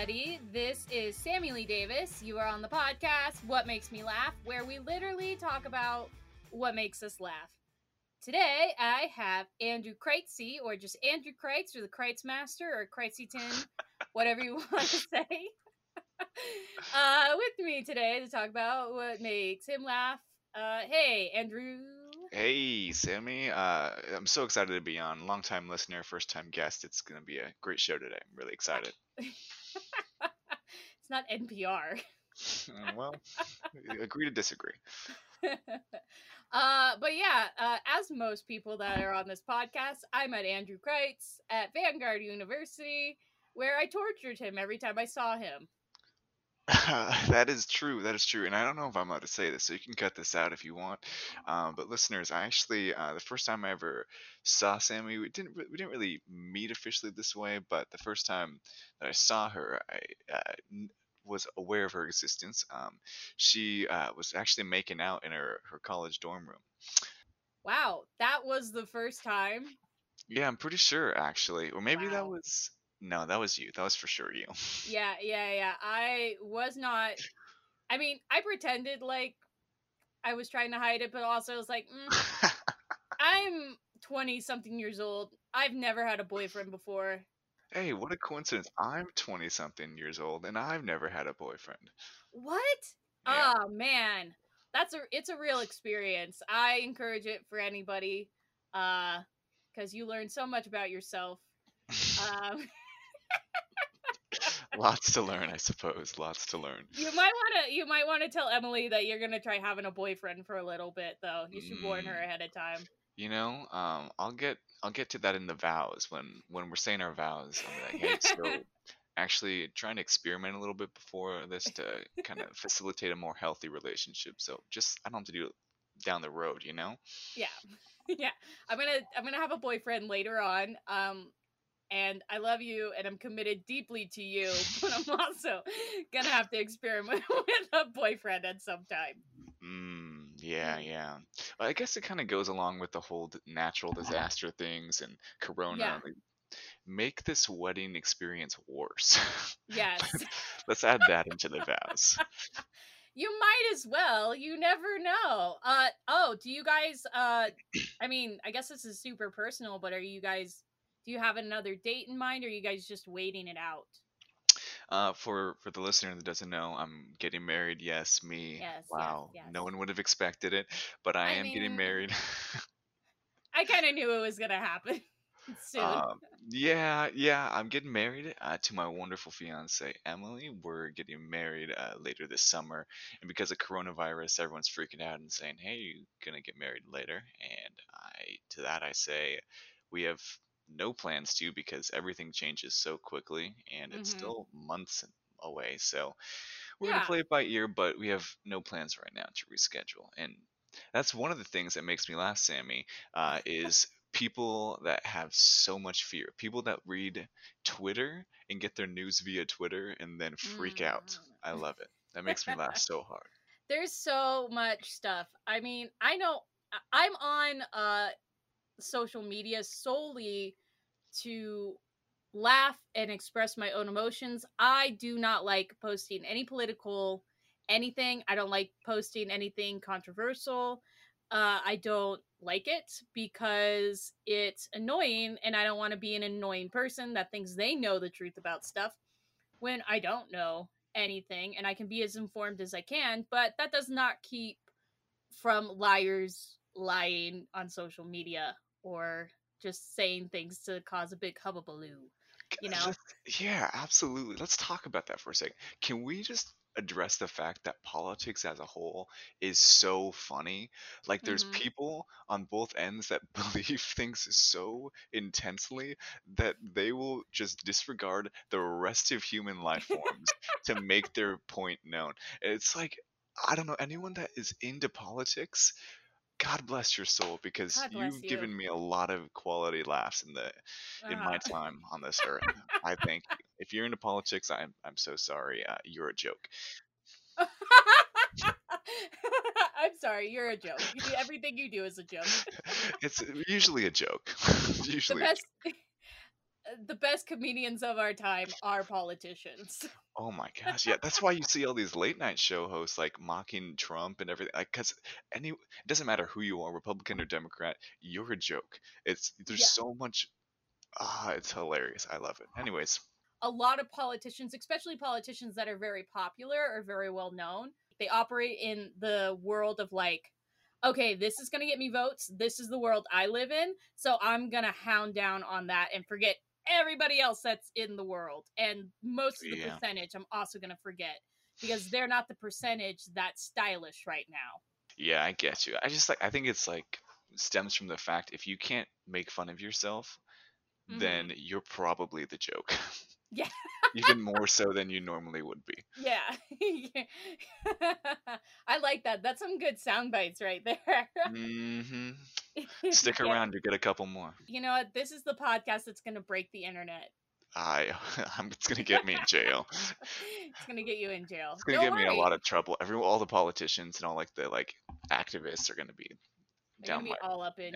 everybody. This is Sammy Lee Davis. You are on the podcast, What Makes Me Laugh, where we literally talk about what makes us laugh. Today, I have Andrew Kreitzey, or just Andrew Kreitz, or the Kreitz Master, or Kreitzeyton, whatever you want to say, uh, with me today to talk about what makes him laugh. Uh, hey, Andrew. Hey, Sammy. Uh, I'm so excited to be on. Long time listener, first time guest. It's going to be a great show today. I'm really excited. it's not NPR. Uh, well, agree to disagree. uh, but yeah, uh, as most people that are on this podcast, I met Andrew Kreitz at Vanguard University, where I tortured him every time I saw him. that is true. That is true. And I don't know if I'm allowed to say this, so you can cut this out if you want. Um, but listeners, I actually uh, the first time I ever saw Sammy, we didn't we didn't really meet officially this way, but the first time that I saw her, I uh, was aware of her existence. Um, she uh, was actually making out in her her college dorm room. Wow, that was the first time. Yeah, I'm pretty sure actually, or maybe wow. that was no, that was you. That was for sure you. Yeah, yeah, yeah. I was not. I mean, I pretended like I was trying to hide it, but also I was like, mm, I'm 20 something years old. I've never had a boyfriend before. Hey, what a coincidence. I'm 20 something years old and I've never had a boyfriend. What? Yeah. Oh, man. That's a it's a real experience. I encourage it for anybody uh cuz you learn so much about yourself. Um Lots to learn, I suppose. Lots to learn. You might want to. You might want to tell Emily that you're gonna try having a boyfriend for a little bit, though. You should mm. warn her mm. ahead of time. You know, um, I'll get I'll get to that in the vows when when we're saying our vows. I'm like, hey, so actually trying to experiment a little bit before this to kind of facilitate a more healthy relationship. So just I don't have to do it down the road, you know? Yeah. Yeah. I'm gonna I'm gonna have a boyfriend later on. Um and I love you and I'm committed deeply to you, but I'm also gonna have to experiment with a boyfriend at some time. Mm, yeah, mm. yeah. Well, I guess it kind of goes along with the whole natural disaster things and Corona. Yeah. Like, make this wedding experience worse. Yes. Let's add that into the vows. you might as well. You never know. Uh oh, do you guys uh I mean, I guess this is super personal, but are you guys do you have another date in mind or are you guys just waiting it out uh, for for the listener that doesn't know, I'm getting married. Yes, me. Yes. Wow. Yes, yes. No one would have expected it, but I, I am mean, getting married. I kind of knew it was gonna happen soon. Um, yeah, yeah. I'm getting married uh, to my wonderful fiance Emily. We're getting married uh, later this summer, and because of coronavirus, everyone's freaking out and saying, "Hey, you're gonna get married later?" And I to that I say, we have no plans to because everything changes so quickly and it's mm-hmm. still months away. So we're yeah. gonna play it by ear, but we have no plans right now to reschedule. And that's one of the things that makes me laugh, Sammy, uh, is people that have so much fear. People that read Twitter and get their news via Twitter and then freak mm. out. I love it. That makes me laugh so hard. There's so much stuff. I mean, I know I'm on uh social media solely to laugh and express my own emotions. I do not like posting any political anything. I don't like posting anything controversial. Uh, I don't like it because it's annoying and I don't want to be an annoying person that thinks they know the truth about stuff when I don't know anything and I can be as informed as I can, but that does not keep from liars lying on social media or just saying things to cause a big hubbubaloo. You know? Yeah, absolutely. Let's talk about that for a second. Can we just address the fact that politics as a whole is so funny. Like there's mm-hmm. people on both ends that believe things so intensely that they will just disregard the rest of human life forms to make their point known. It's like I don't know anyone that is into politics God bless your soul because you've you. given me a lot of quality laughs in the uh-huh. in my uh-huh. time on this earth. I think if you're into politics, I'm I'm so sorry. Uh, you're a joke. I'm sorry, you're a joke. You do, everything you do is a joke. it's usually a joke. usually. The best, the best comedians of our time are politicians. Oh my gosh, yeah, that's why you see all these late night show hosts like mocking Trump and everything. Like, cause any, it doesn't matter who you are, Republican or Democrat, you're a joke. It's there's Yeah. so much. Ah, it's hilarious. I love it. Anyways, a lot of politicians, especially politicians that are very popular or very well known, they operate in the world of like, okay, this is going to get me votes. This is the world I live in. So I'm going to hound down on that and forget everybody else that's in the world. And most of the Yeah. percentage I'm also going to forget because they're not the percentage that's stylish right now. yeah, I get you. I just like I think it's like stems from the fact if you can't make fun of yourself, Mhm. then you're probably the joke. Yeah. Even more so than you normally would be. Yeah. I like that. That's some good sound bites right there. hmm Stick Yeah. around, you get a couple more. You know what? This is the podcast that's going to break the internet. I, I'm, it's gonna get me in jail. it's going to get you in jail. It's gonna Don't get me in a lot of trouble. Every all the politicians and all like the like activists are gonna be They're to be all up in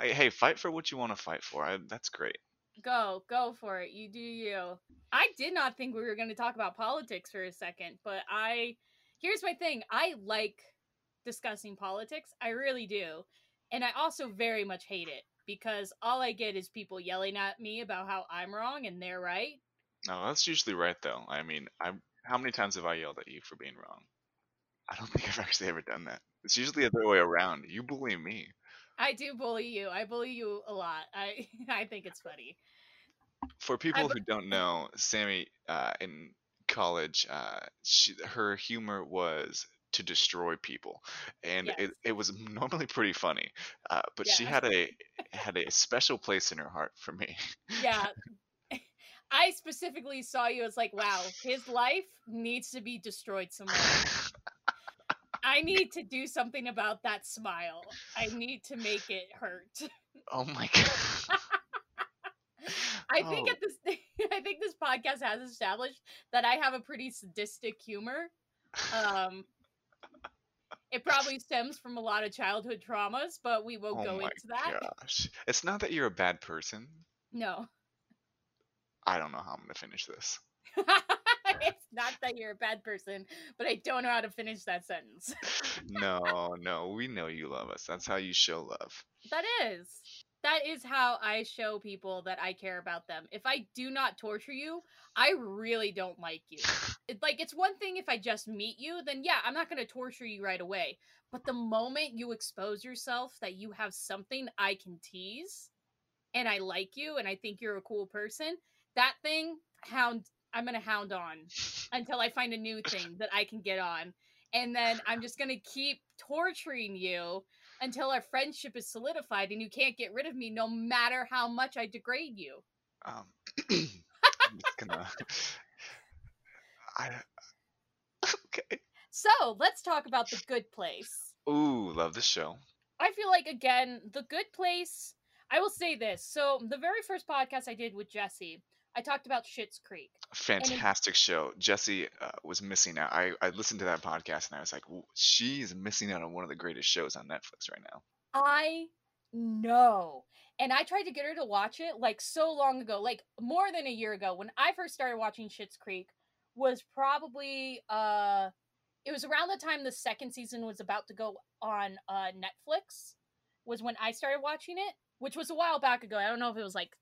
hey, hey, fight for what you want to fight for. I, that's great. Go, go for it. You do you. I did not think we were going to talk about politics for a second, but I. Here's my thing I like discussing politics. I really do. And I also very much hate it because all I get is people yelling at me about how I'm wrong and they're right. No, that's usually right though. I mean, I how many times have I yelled at you for being wrong? I don't think I've actually ever done that. It's usually the other way around. You bully me. I do bully you. I bully you a lot. I I think it's funny. For people bu- who don't know, Sammy uh, in college, uh, she, her humor was to destroy people, and Yes. it, it was normally pretty funny. Uh, but she had a had a special place in her heart for me. Yeah. I specifically saw you as like, wow, his life needs to be destroyed somewhere. I need to do something about that smile. I need to make it hurt. oh my god. I think Oh. at this I think this podcast has established that I have a pretty sadistic humor. Um it probably stems from a lot of childhood traumas, but we won't Oh go into that. gosh. It's not that you're a bad person. No. I don't know how I'm gonna finish this. it's not that you're a bad person, but I don't know how to finish that sentence. No, no, we know you love us. That's how you show love. That is. That is how I show people that I care about them. If I do not torture you, I really don't like you. It, like it's one thing if I just meet you, then yeah, I'm not going to torture you right away. But the moment you expose yourself that you have something I can tease and I like you and I think you're a cool person, that thing hound I'm going to hound on until I find a new thing that I can get on. And then I'm just going to keep torturing you until our friendship is solidified and you can't get rid of me no matter how much I degrade you. Um, I'm just gonna. I. Okay. So let's talk about The Good Place. Ooh, love this show. I feel like, again, The Good Place, I will say this. So, the very first podcast I did with Jesse, I talked about Schitt's Creek. Fantastic show. Jesse uh, was missing out. I, I listened to that podcast and I was like, "W- she's missing out on one of the greatest shows on Netflix right now. I know. And I tried to get her to watch it like so long ago, like more than a year ago. When I first started watching Schitt's Creek was probably uh it was around the time the second season was about to go on uh Netflix was when I started watching it, which was a while back ago. I don't know if it was like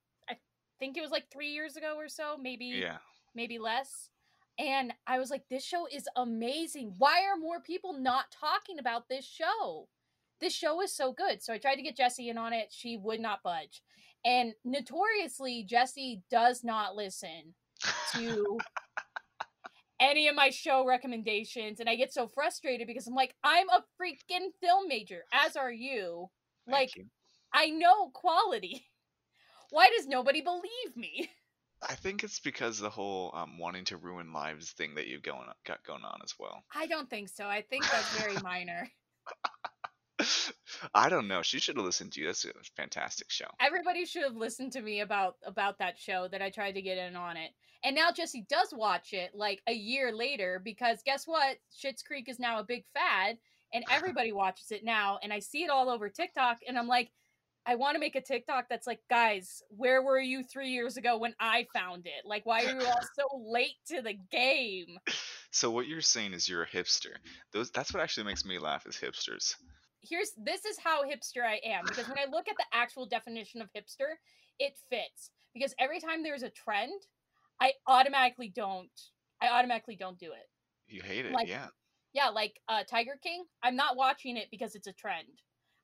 think it was like 3 years ago or so, maybe Yeah. maybe less. And I was like, this show is amazing. Why are more people not talking about this show? This show is so good. So I tried to get Jesse in on it. She would not budge. And notoriously, Jesse does not listen to any of my show recommendations. And I get so frustrated because I'm like, I'm a freaking film major, as are you. Thank Like, you. I know quality. Why does nobody believe me? I think it's because the whole um, wanting to ruin lives thing that you going got going on as well. I don't think so. I think that's very minor. I don't know. She should have listened to you. That's a fantastic show. everybody should have listened to me about about that show that I tried to get in on it. And now Jesse does watch it like a year later because guess what? Schitt's Creek is now a big fad and everybody watches it now and I see it all over TikTok and I'm like, I want to make a TikTok that's like, guys, where were you three years ago when I found it? Like, why are you all so late to the game? So what you're saying is you're a hipster. Those that's what actually makes me laugh is hipsters. Here's this is how hipster I am because when I look at the actual definition of hipster, it fits because every time there's a trend, I automatically don't. I automatically don't do it. You hate it, Like- yeah. Yeah, like uh, Tiger King. I'm not watching it because it's a trend.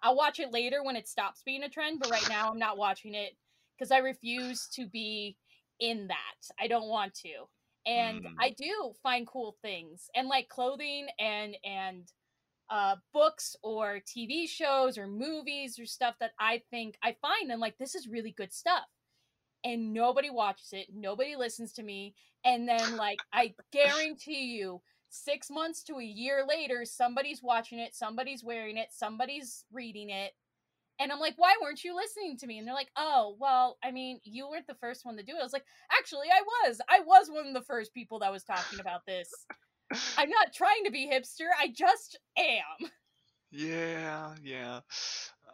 I'll watch it later when it stops being a trend, but right now I'm not watching it because I refuse to be in that. I don't want to. And Mm. I do find cool things and like clothing and and uh books or TV shows or movies or stuff that I think I find and like this is really good stuff. And nobody watches it, nobody listens to me, and then like I guarantee you six months to a year later, somebody's watching it, somebody's wearing it, somebody's reading it. And I'm like, why weren't you listening to me? And they're like, oh, well, I mean, you weren't the first one to do it. I was like, actually, I was. I was one of the first people that was talking about this. I'm not trying to be hipster. I just am. Yeah, yeah.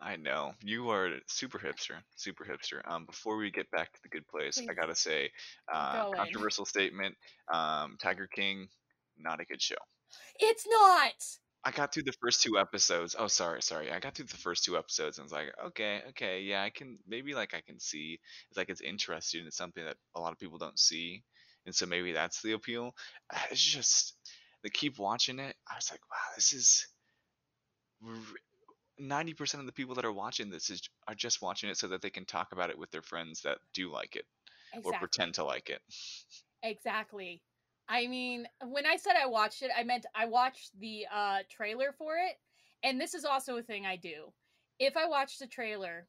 I know. You are super hipster. Super hipster. Um before we get back to the good place, I gotta say, uh Go in. controversial statement. Um Tiger King, not a good show. It's not. I got through the first two episodes. Oh, sorry, sorry. I got through the first two episodes and was like, okay, okay, yeah, I can maybe like I can see it's like it's interesting. It's something that a lot of people don't see, and so maybe that's the appeal. Uh, It's just they keep watching it. I was like, wow, this is ninety percent of the people that are watching this is are just watching it so that they can talk about it with their friends that do like it or pretend to like it. Exactly. I mean, when I said I watched it, I meant I watched the uh trailer for it. And this is also a thing I do. If I watch the trailer,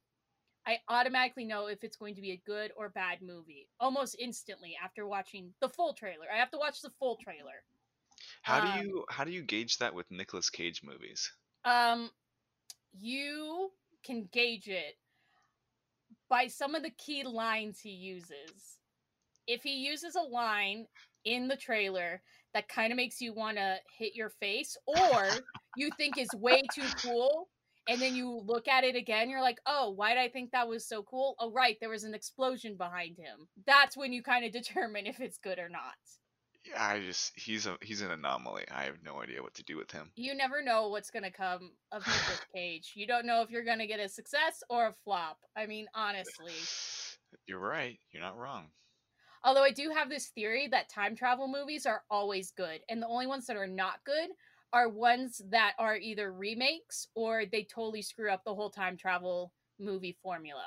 I automatically know if it's going to be a good or bad movie almost instantly after watching the full trailer. I have to watch the full trailer. How Um, do you how do you gauge that with Nicolas Cage movies? Um you can gauge it by some of the key lines he uses. If he uses a line in the trailer that kind of makes you want to hit your face or you think is way too cool and then you look at it again you're like, "Oh, why did I think that was so cool? Oh, right, there was an explosion behind him." That's when you kind of determine if it's good or not. Yeah, I just he's a he's an anomaly. I have no idea what to do with him. you never know what's going to come of Nicolas Cage. You don't know if you're going to get a success or a flop. I mean, honestly. You're right. You're not wrong. Although I do have this theory that time travel movies are always good, and the only ones that are not good are ones that are either remakes or they totally screw up the whole time travel movie formula.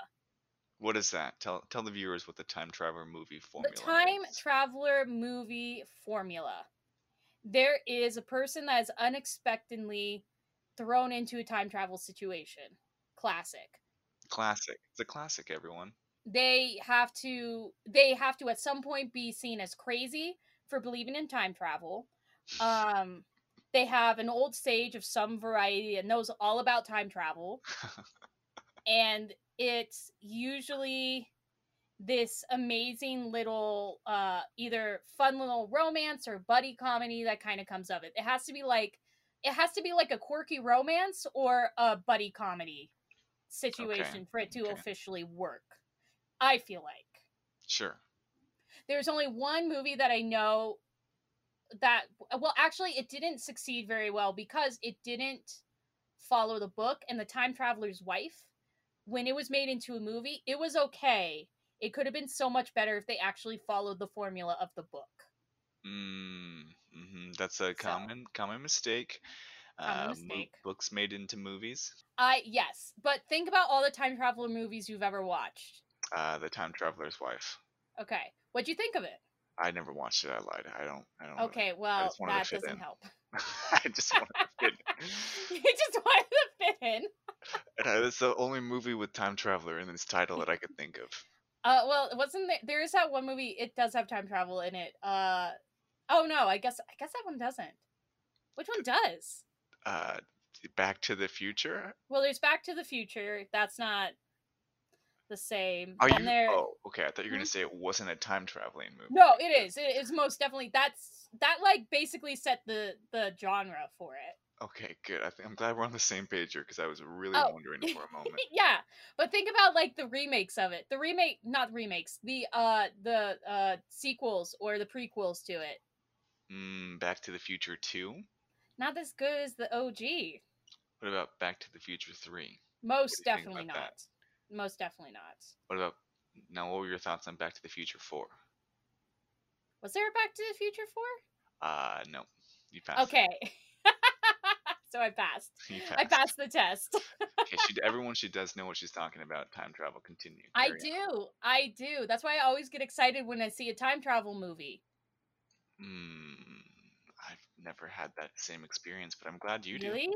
What is that? Tell tell the viewers what the time traveler movie formula The time is. traveler movie formula. There is a person that is unexpectedly thrown into a time travel situation. Classic. classic. It's a classic, everyone. They have to they have to at some point be seen as crazy for believing in time travel. Um they have an old sage of some variety that knows all about time travel. And it's usually this amazing little uh either fun little romance or buddy comedy that kind of comes of it. It has to be like it has to be like a quirky romance or a buddy comedy situation for it to okay. officially work i feel like sure. there's only one movie that I know that well actually it didn't succeed very well because it didn't follow the book and the time traveler's wife when it was made into a movie it was okay it could have been so much better if they actually followed the formula of the book Mm, hmm That's a common common mistake. Common Uh, mo- mistake. books made into movies. i yes but think about all the time traveler movies you've ever watched Uh, the time traveler's wife. okay what'd you think of it I never watched it. I lied. I don't. I don't. okay well just wanted to that doesn't in. help I just wanted to fit. In. you just wanted to fit in And I- It's the only movie with time traveler in its title that I could think of. Uh, well, wasn't there? There is that one movie. It does have time travel in it. Uh, oh no, I guess I guess that one doesn't. Which one does? Uh, Back to the Future. Well, there's Back to the Future. That's not the same. Are Then you? Oh, okay. I thought you were gonna Mhm. say it wasn't a time traveling movie. No, it is. It is most definitely. That's that like basically set the the genre for it. Okay, good. I think I'm glad we're on the same page here because I was really Oh. wondering for a moment. yeah, but think about like the remakes of it. The remake, not remakes, the uh the uh sequels or the prequels to it. Mm, Back to the Future 2? Not as good as the OG. What about Back to the Future 3? Most do you think definitely not. that? Most definitely not. What about now? What were your thoughts on Back to the Future 4? Was there a Back to the Future 4? Uh, no. You passed. Okay. so I passed. You I passed. passed the test. Okay, she, everyone she does know what she's talking about. Time travel. Continue. I Carry on. do. I do. That's why I always get excited when I see a time travel movie. Mm, I've never had that same experience, but I'm glad you do. really?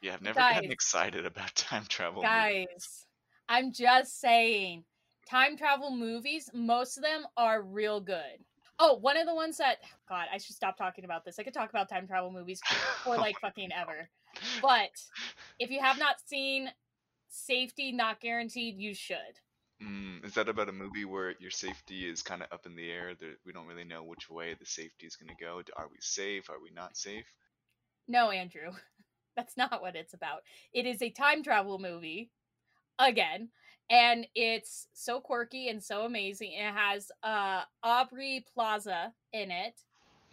Yeah, I've never gotten excited about time travel. movies. I'm just saying. Time travel movies, most of them are real good. Oh, one of the ones that God, I should stop talking about this. I could talk about time travel movies for like fucking ever. But if you have not seen Safety Not Guaranteed, you should. Mm, is that about a movie where your safety is kind of up in the air? That we don't really know which way the safety is going to go. Are we safe? Are we not safe? No, Andrew. That's not what it's about. It is a time travel movie again, and it's so quirky and so amazing. It has uh Aubrey Plaza in it.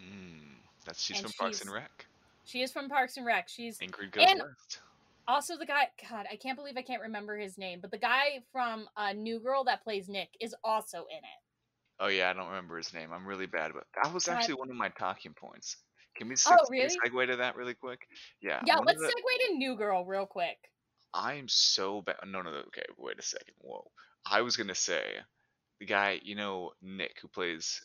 Mm, that's she's And from Parks and Rec. She is from Parks and Rec. She's Ingrid goes and- west. also the guy God, I can't believe I can't remember his name, but the guy from uh New Girl that plays Nick is also in it. Oh yeah, I don't remember his name. I'm really bad, but that was actually one of my talking points. Can we Oh, really? segue to that really quick? Yeah. Yeah, let's the- segue to New Girl real quick. I'm so bad. No, no, no. Okay, wait a second. Whoa. I was gonna say the guy, you know, Nick, who plays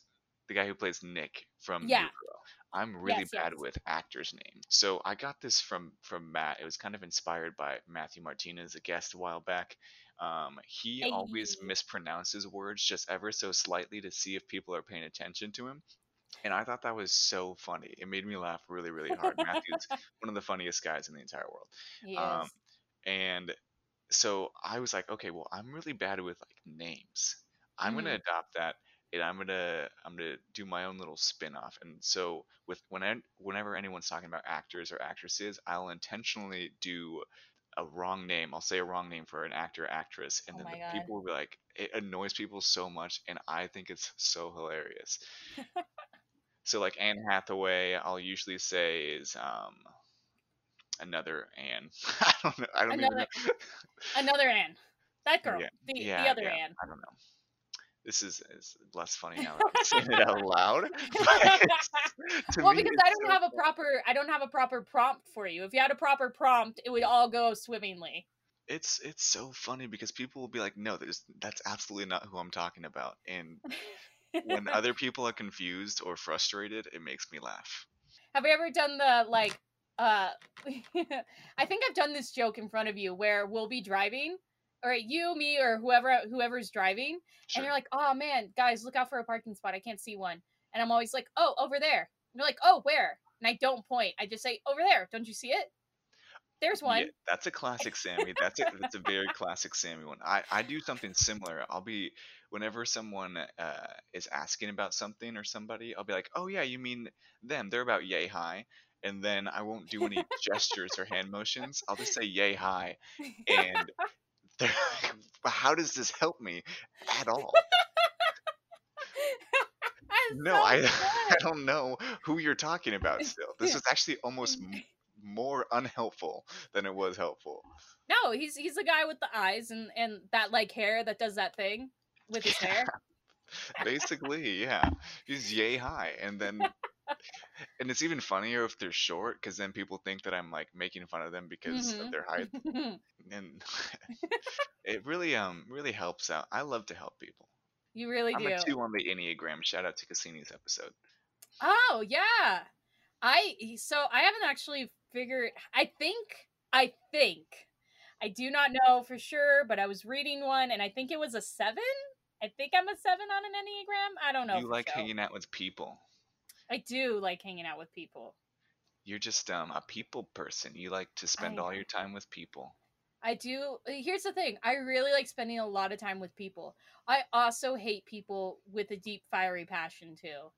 the guy who plays Nick from New Yeah. Girl. I'm really Yes, bad yes. with actors' names, so I got this from from Matt. It was kind of inspired by Matthew Martinez, a guest a while back. Um, he always mispronounces words just ever so slightly to see if people are paying attention to him. And I thought that was so funny. It made me laugh really, really hard. Matthew's one of the funniest guys in the entire world He Um. And so I was like, okay, well, I'm really bad with like names. I'm gonna Mhm. adopt that, and I'm gonna I'm gonna do my own little spin-off. And so with when I, whenever anyone's talking about actors or actresses, I'll intentionally do a wrong name. I'll say a wrong name for an actor or actress, and Oh then my the people will be like, it annoys people so much, and I think it's so hilarious. so like Anne Hathaway, I'll usually say is um another Anne. I don't know. I don't Another- know. Another Anne. That oh, girl. Yeah, The yeah, the other yeah, Anne. I don't know. This is, is less funny now that I'm saying it out loud. but it's- to well, me, because I don't so have a proper I don't have a proper prompt for you. If you had a proper prompt, it would all go swimmingly. It's it's so funny because people will be like, no, there's that's absolutely not who I'm talking about. And when other people are confused or frustrated, it makes me laugh. Have you ever done the like uh I think I've done this joke in front of you where we'll be driving or you, me, or whoever whoever's driving, Sure. and you're like, oh man, guys, look out for a parking spot. I can't see one. And I'm always like, oh, over there. And you're like, oh, where? And I don't point. I just say, over there. Don't you see it? There's one. Yeah, that's a classic Sammy. That's a that's a very classic Sammy one. I I do something similar. I'll be whenever someone uh, is asking about something or somebody, I'll be like, "Oh yeah, you mean them? They're about yay high." And then I won't do any gestures or hand motions. I'll just say yay hi. and they're like, "How does this help me at all?" No, so I I don't know who you're talking about. Still, this is actually almost m- more unhelpful than it was helpful. No, he's he's the guy with the eyes and and that like hair that does that thing with his hair. Basically, yeah. He's yay high. And then and it's even funnier if they're short because then people think that I'm like making fun of them because Mhm. of their height. And it really um really helps out. I love to help people. you really do I'm do. a two on the Enneagram. Shout out to Cassini's episode. Oh yeah. I so I haven't actually figured I think I think I do not know for sure, but I was reading one and I think it was a seven. I think I'm a seven on an Enneagram. I don't know. you like sure. hanging out with people. I do like hanging out with people. You're just um a people person. You like to spend I- all your time with people. I do. uh, Here's the thing. I really like spending a lot of time with people. I also hate people with a deep, fiery passion too.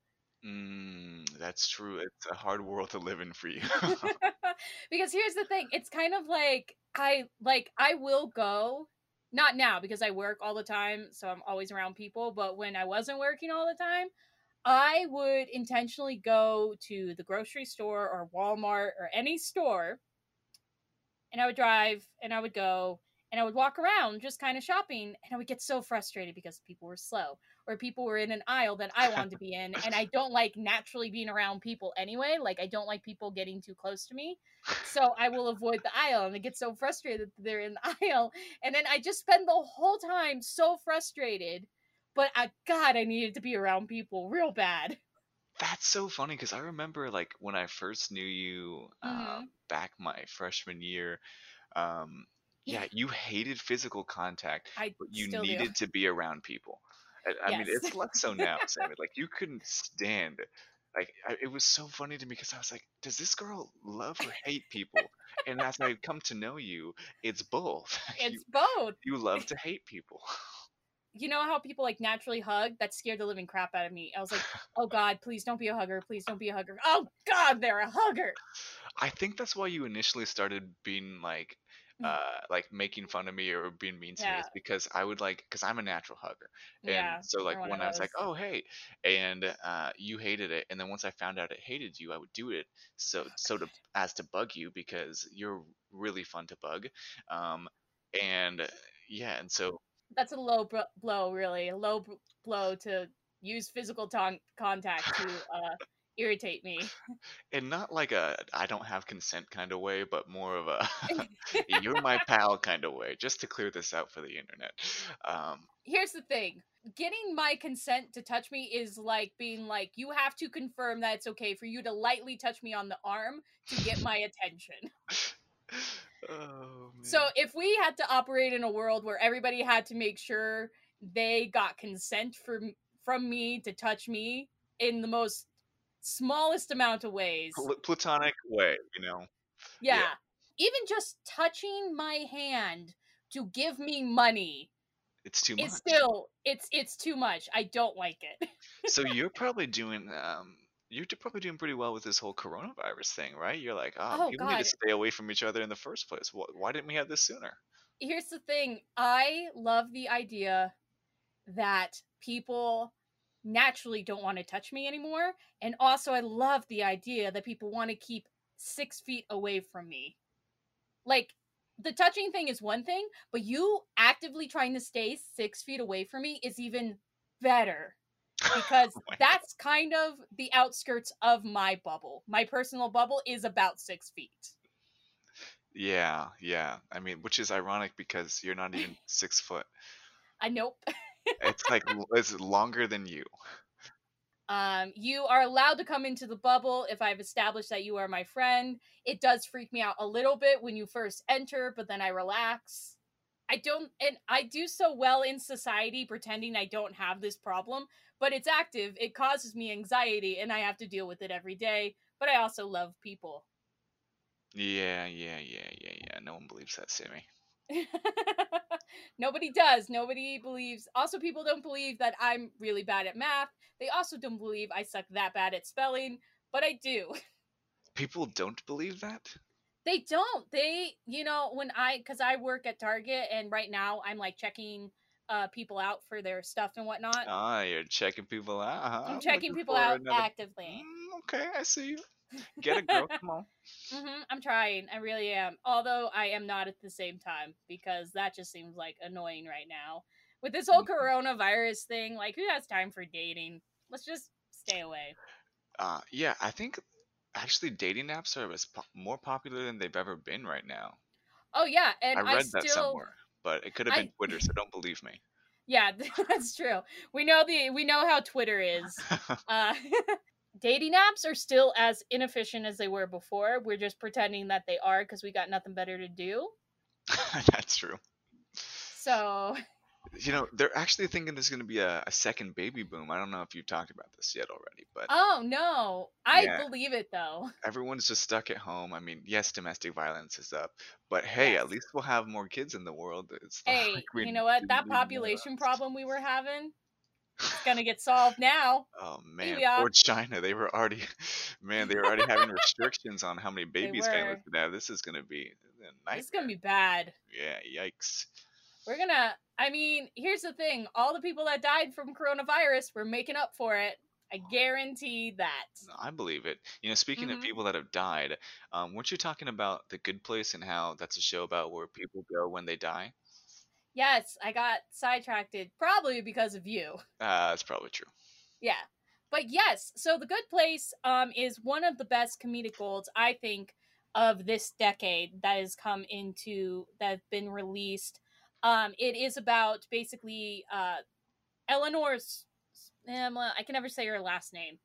Mm, that's true. It's a hard world to live in for you. because here's the thing, it's kind of like I like I will go not now because I work all the time, so I'm always around people, but when I wasn't working all the time, I would intentionally go to the grocery store or Walmart or any store and I would drive and I would go and I would walk around just kind of shopping and I would get so frustrated because people were slow or people were in an aisle that I wanted to be in and I don't like naturally being around people anyway like I don't like people getting too close to me so I will avoid the aisle and I get so frustrated that they're in the aisle and then I just spend the whole time so frustrated but I god I needed to be around people real bad That's so funny because I remember like when I first knew you hmm um, back my freshman year. Um, yeah, you hated physical contact, I but you still do needed to be around people. I, I mean, it's less so now, Sammy. Like you couldn't stand. Like I, it was so funny to me because I was like, does this girl love or hate people? And as I come to know you, it's both. You it's both you love to hate people. You know how people like naturally hug? That scared the living crap out of me. I was like, oh God, please don't be a hugger. Please don't be a hugger. Oh God, they're a hugger. I think that's why you initially started being like Mm, uh like making fun of me or being mean to me is because I would like because I'm a natural hugger. And yeah, so like you're one of when I was like, "Oh, hey." And uh you hated it and then once I found out it hated you, I would do it so so to as to bug you because you're really fun to bug. Um and yeah, and so That's a low bro- blow, really. A low b- blow to use physical ton- contact to uh, irritate me. and not like a I don't have consent kind of way, but more of a you're my pal kind of way, just to clear this out for the internet. Um Here's the thing getting my consent to touch me is like being like, you have to confirm that it's okay for you to lightly touch me on the arm to get my attention. Oh So if we had to operate in a world where everybody had to make sure they got consent from from me to touch me in the most smallest amount of ways. Pl- platonic way, you know. Yeah, Yeah. Even just touching my hand to give me money it's too much. still it's it's too much. I don't like it. So you're probably doing um you're probably doing pretty well with this whole coronavirus thing, right? You're like, ah, Oh people need to stay away from each other in the first place. Why didn't we have this sooner? Here's the thing. I love the idea that people naturally don't want to touch me anymore. And also, I love the idea that people want to keep six feet away from me. Like, the touching thing is one thing, but you actively trying to stay six feet away from me is even better because that's kind of the outskirts of my bubble. My personal bubble is about six feet. Yeah, yeah. I mean, which is ironic because you're not even six foot. I nope. It's like it's longer than you. Um, you are allowed to come into the bubble if I've established that you are my friend. It does freak me out a little bit when you first enter, but then I relax. I don't, and I do so well in society pretending I don't have this problem, but it's active. It causes me anxiety, and I have to deal with it every day. But I also love people. Yeah, yeah, yeah, yeah, yeah. No one believes that, Sammy. Nobody does. Nobody believes. Also, people don't believe that I'm really bad at math. They also don't believe I suck that bad at spelling, but I do. People don't believe that? They don't. They, you know, when I, because I work at Target and right now I'm like checking uh people out for their stuff and whatnot. Ah, you're checking people out. huh? I'm checking looking people out another. actively. Mm, okay, I see you. Get it, girl. Come on. Mm-hmm. I'm trying. I really am. Although I am not at the same time because that just seems like annoying right now. With this whole Mm, coronavirus thing, like who has time for dating? Let's just stay away. Uh, yeah, I think actually dating apps are as po- more popular than they've ever been right now. Oh yeah, and I I read that still somewhere, but it could have been I Twitter, so don't believe me. yeah, that's true. We know the we know how Twitter is. Uh dating apps are still as inefficient as they were before. We're just pretending that they are because we got nothing better to do. That's true. So, You know, they're actually thinking there's going to be a, a second baby boom. I don't know if you've talked about this yet already, but oh no, I yeah, believe it though. everyone's just stuck at home. I mean, yes, domestic violence is up, but hey, at least we'll have more kids in the world. It's like Hey, we you know what? That need more of population problem we were having, It's gonna get solved now. Oh man, we poor China. They were already, man, they were already having restrictions on how many babies families could have. This is gonna be a nightmare. It's gonna be bad. Yeah, yikes. We're gonna. I mean, here's the thing: all the people that died from coronavirus, we're making up for it. I guarantee that. I believe it. You know, speaking of Mhm. people that have died, um, weren't you talking about The Good Place and how that's a show about where people go when they die? Yes, I got sidetracked, probably because of you. Uh, that's probably true. Yeah. But yes, so The Good Place um is one of the best comedic golds I think of this decade that has come into that have been released. Um it is about basically uh Eleanor's um, I can never say her last name.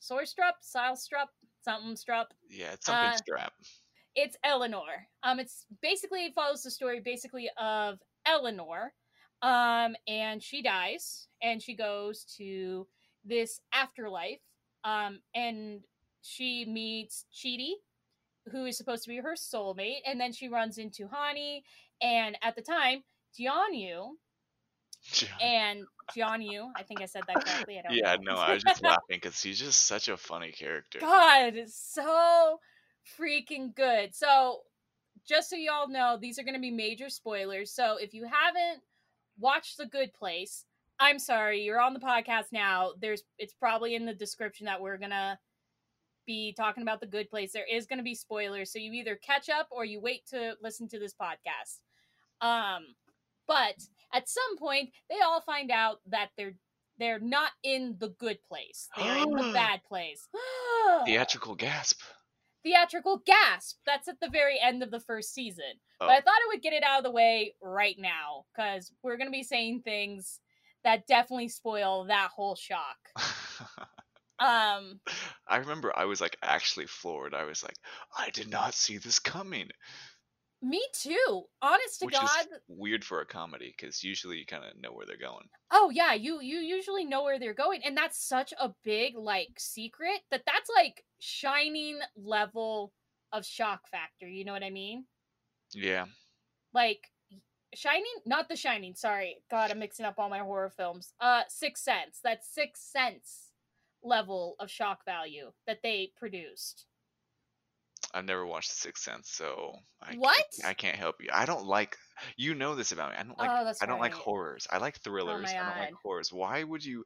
Soystrup, Silestrup, something strup. Yeah, it's something Uh, strap. It's Eleanor. Um it's basically it follows the story basically of Eleanor. Um and she dies and she goes to this afterlife um and she meets Chidi who is supposed to be her soulmate and then she runs into Hani and at the time Jianyu and Jianyu I think I said that correctly I don't yeah, know. no, I was just laughing because he's just such a funny character. God, it's so freaking good. So, just so y'all know, these are going to be major spoilers. So, if you haven't watched The Good Place, I'm sorry, you're on the podcast now. There's it's probably in the description that we're going to be talking about The Good Place. There is going to be spoilers, so you either catch up or you wait to listen to this podcast. Um, but at some point, they all find out that they're they're not in the good place. They're in the bad place. Theatrical gasp. Theatrical gasp. That's at the very end of the first season. Oh. But I thought I would get it out of the way right now because we're going to be saying things that definitely spoil that whole shock. Um, I remember I was like actually floored. I was like, I did not see this coming. me too. Honest to Which God. is weird for a comedy because usually you kind of know where they're going. Oh yeah, you you usually know where they're going, and that's such a big like secret that that's like shining level of shock factor. You know what I mean? Yeah. Like Shining, not The Shining. Sorry, God, I'm mixing up all my horror films. Uh, Sixth Sense. That's Sixth Sense level of shock value that they produced. I've never watched The Sixth Sense, so I can't- What? I can't help you. I don't like. You know this about me. I don't like. Oh, that's I don't like horrors. I like oh thrillers. my I don't like horrors. Why would you?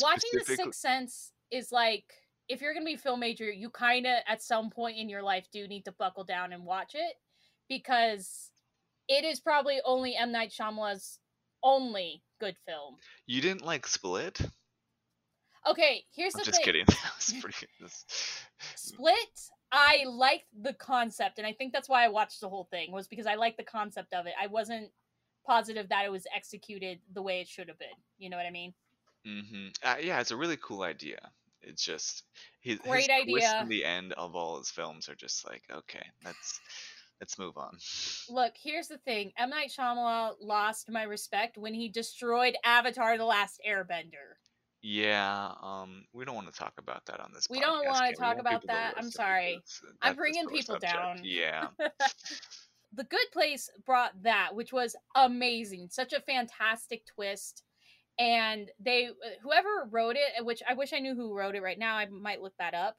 Watching The Sixth Sense is like if you're gonna be a film major, you kind of at some point in your life do need to buckle down and watch it because it is probably only M Night Shyamalan's only good film. You didn't like Split? Okay, here's I'm the just thing. kidding. Pretty. that's- Split, I liked the concept, and I think that's why I watched the whole thing was because I liked the concept of it. I wasn't positive that it was executed the way it should have been. You know what I mean? Mm-hmm. Uh, yeah, it's a really cool idea. It's just his, Great his idea. in the end of all his films are just like okay, let's let's move on. Look, here's the thing: M Night Shyamalan lost my respect when he destroyed Avatar: The Last Airbender. Yeah, um, we don't want to talk about that on this. We don't wanna Kim. Talk about that. I'm sorry. because I'm bringing people subject. down. Yeah. the Good Place brought that, which was amazing. Such a fantastic twist. And they, whoever wrote it, which I wish I knew who wrote it right now. I might look that up.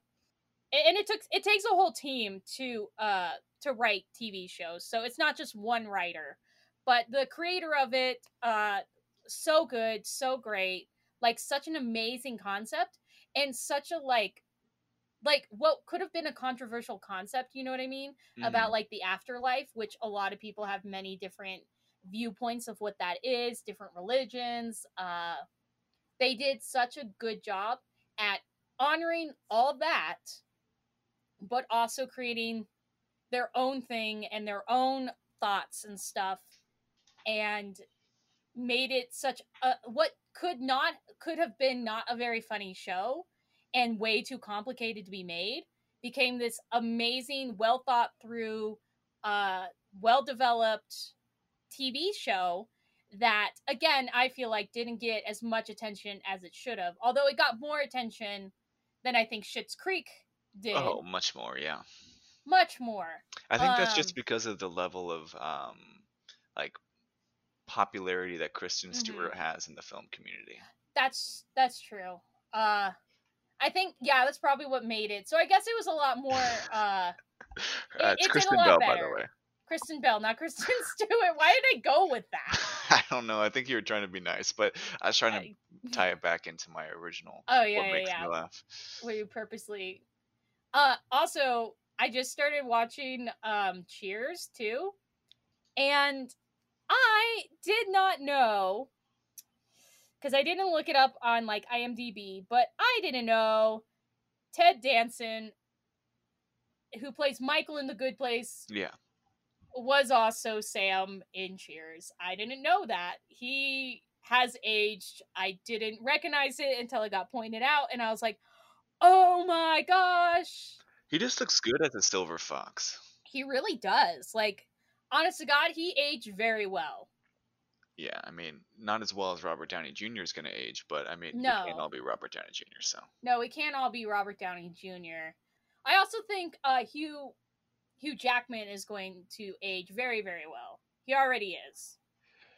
And it took, it takes a whole team to, uh, to write TV shows. So it's not just one writer, but the creator of it, uh, so good, so great, like such an amazing concept and such a like, like what could have been a controversial concept. You know what I mean? Mhm. about like the afterlife, which a lot of people have many different viewpoints of what that is, different religions. Uh, they did such a good job at honoring all that, but also creating their own thing and their own thoughts and stuff, and made it such a what could not could have been not a very funny show and way too complicated to be made became this amazing, well thought through, uh, well developed TV show that, again, I feel like didn't get as much attention as it should have. Although it got more attention than I think Schitt's Creek did. Oh, much more. Yeah. Much more. I think that's just Um, because of the level of um, like popularity that Kristen Mhm. Stewart has in the film community. That's that's true. Uh I think yeah, that's probably what made it. So I guess it was a lot more uh Uh, it's it did a Kristen Bell, by the better. way. Kristen Bell, not Kristen Stewart. Why did I go with that? I don't know. I think you were trying to be nice, but I was trying to tie it back into my original. Oh yeah, what yeah, makes yeah. me laugh. Where you purposely uh also I just started watching um Cheers too. And I did not know because I didn't look it up on like IMDb, but I didn't know Ted Danson, who plays Michael in The Good Place, Yeah. was also Sam in Cheers. I didn't know that. He has aged. I didn't recognize it until it got pointed out, and I was like, oh my gosh. He just looks good as a silver fox. He really does. Like, honest to God, he aged very well. Yeah, I mean, not as well as Robert Downey Jr. is going to age, but I mean, we No. can't all be Robert Downey Jr. So No, it can't all be Robert Downey Jr. I also think uh, Hugh Hugh Jackman is going to age very, very well. He already is.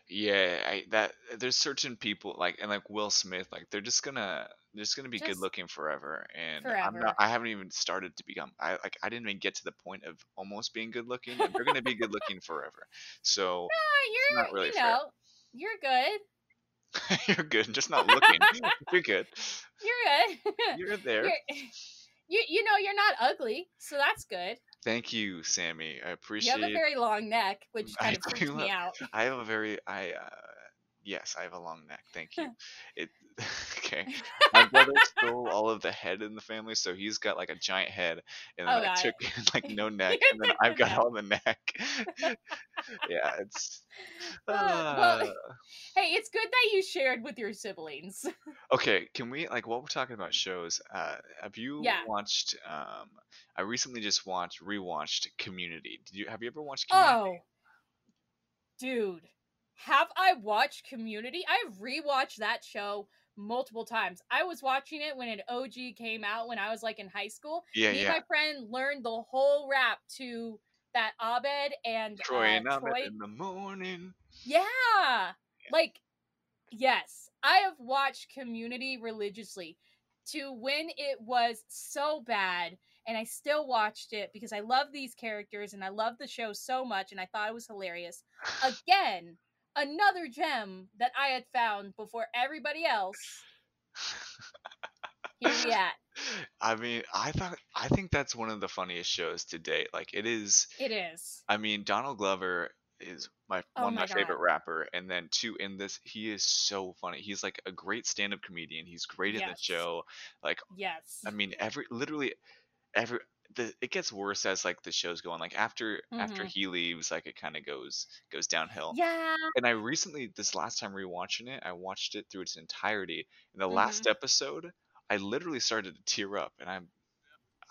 yeah, I, that there's certain people like and like Will Smith, like they're just gonna they're just gonna be good looking forever. And I'm forever. not. I haven't even started to become. I like. I didn't even get to the point of almost being good looking, and they're gonna be good looking forever. So Ah, you're, not really you fair. You're good. you're good, just not looking. you're good. You're good. You're there. You're- you you know you're not ugly, so that's good. Thank you, Sammy. I appreciate. You have a very long neck, which I kind of freaks me out. I have a very I uh yes, I have a long neck. Thank you. It okay. My brother stole all of the head in the family, so he's got like a giant head, and then Oh, I took like no neck, and then I've got all the neck. yeah, it's. Uh, well, uh, Hey, it's good that you shared with your siblings. okay, can we like while we're talking about shows? Uh, have you Yeah. watched? Um, I recently just watched rewatched Community. Did you have you ever watched? Community? Oh, dude, have I watched Community? I've rewatched that show multiple times. I was watching it when an OG came out when I was like in high school. yeah, Me yeah. and my friend learned the whole rap to that Abed and Troy uh, and Abed Troy. in the morning. Yeah. Like, yes, I have watched Community religiously to when it was so bad, and I still watched it because I love these characters and I love the show so much, and I thought it was hilarious. Again, another gem that I had found before everybody else. Here we at. I mean, I thought I think that's one of the funniest shows to date. Like it is. It is. I mean, Donald Glover is my Oh one of my my favorite rapper, and then two in this, he is so funny. He's like a great stand-up comedian. He's great in the show. Like Yes. I mean, every literally every the it gets worse as like the show's going. Like after after Mhm. he leaves, like it kind of goes goes downhill. Yeah. And I recently, this last time rewatching it, I watched it through its entirety. In the Mm-hmm. last episode, I literally started to tear up, and I'm,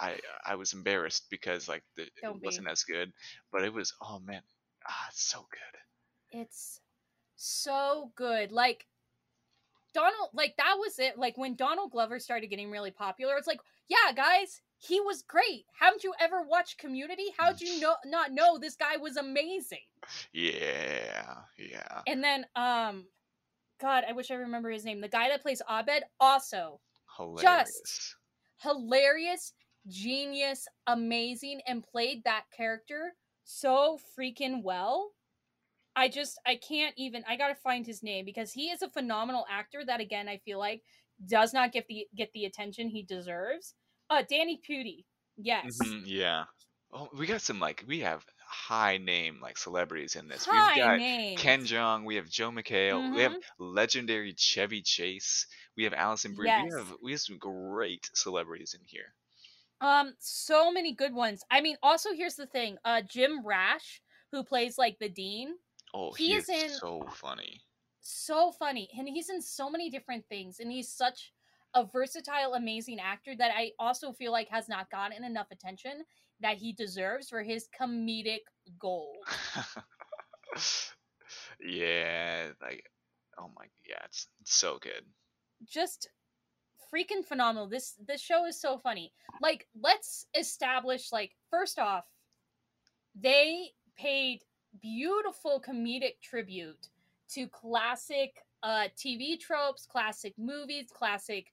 I, I was embarrassed because like the, it wasn't as good, but it was. Oh man, ah, it's so good. It's so good. Like Donald, like that was it. Like when Donald Glover started getting really popular, it's like, yeah, guys, he was great. Haven't you ever watched Community? How'd you know not know this guy was amazing? Yeah, yeah. And then, um, God, I wish I remember his name. The guy that plays Abed, also Hilarious. hilarious, genius, amazing, and played that character so freaking well. I just I can't even I gotta find his name because he is a phenomenal actor that again I feel like does not get the get the attention he deserves. Uh Danny Pudi. Yes. Mhm, yeah. Oh, we got some like we have high name like celebrities in this. High We've got names. Ken Jeong, we have Joel McHale, we have Mm-hmm. legendary Chevy Chase, we have Alison Brie. Yes. We have we have some great celebrities in here. Um, so many good ones. I mean, also here's the thing. Uh Jim Rash, who plays like the dean, Oh, He he, is is in- so funny. so funny and he's in so many different things and he's such a versatile amazing actor that i also feel like has not gotten enough attention that he deserves for his comedic gold yeah, like oh my yeah, it's, it's so good. just freaking phenomenal this this show is so funny like let's establish like first off they paid beautiful comedic tribute to classic uh TV tropes, classic movies, classic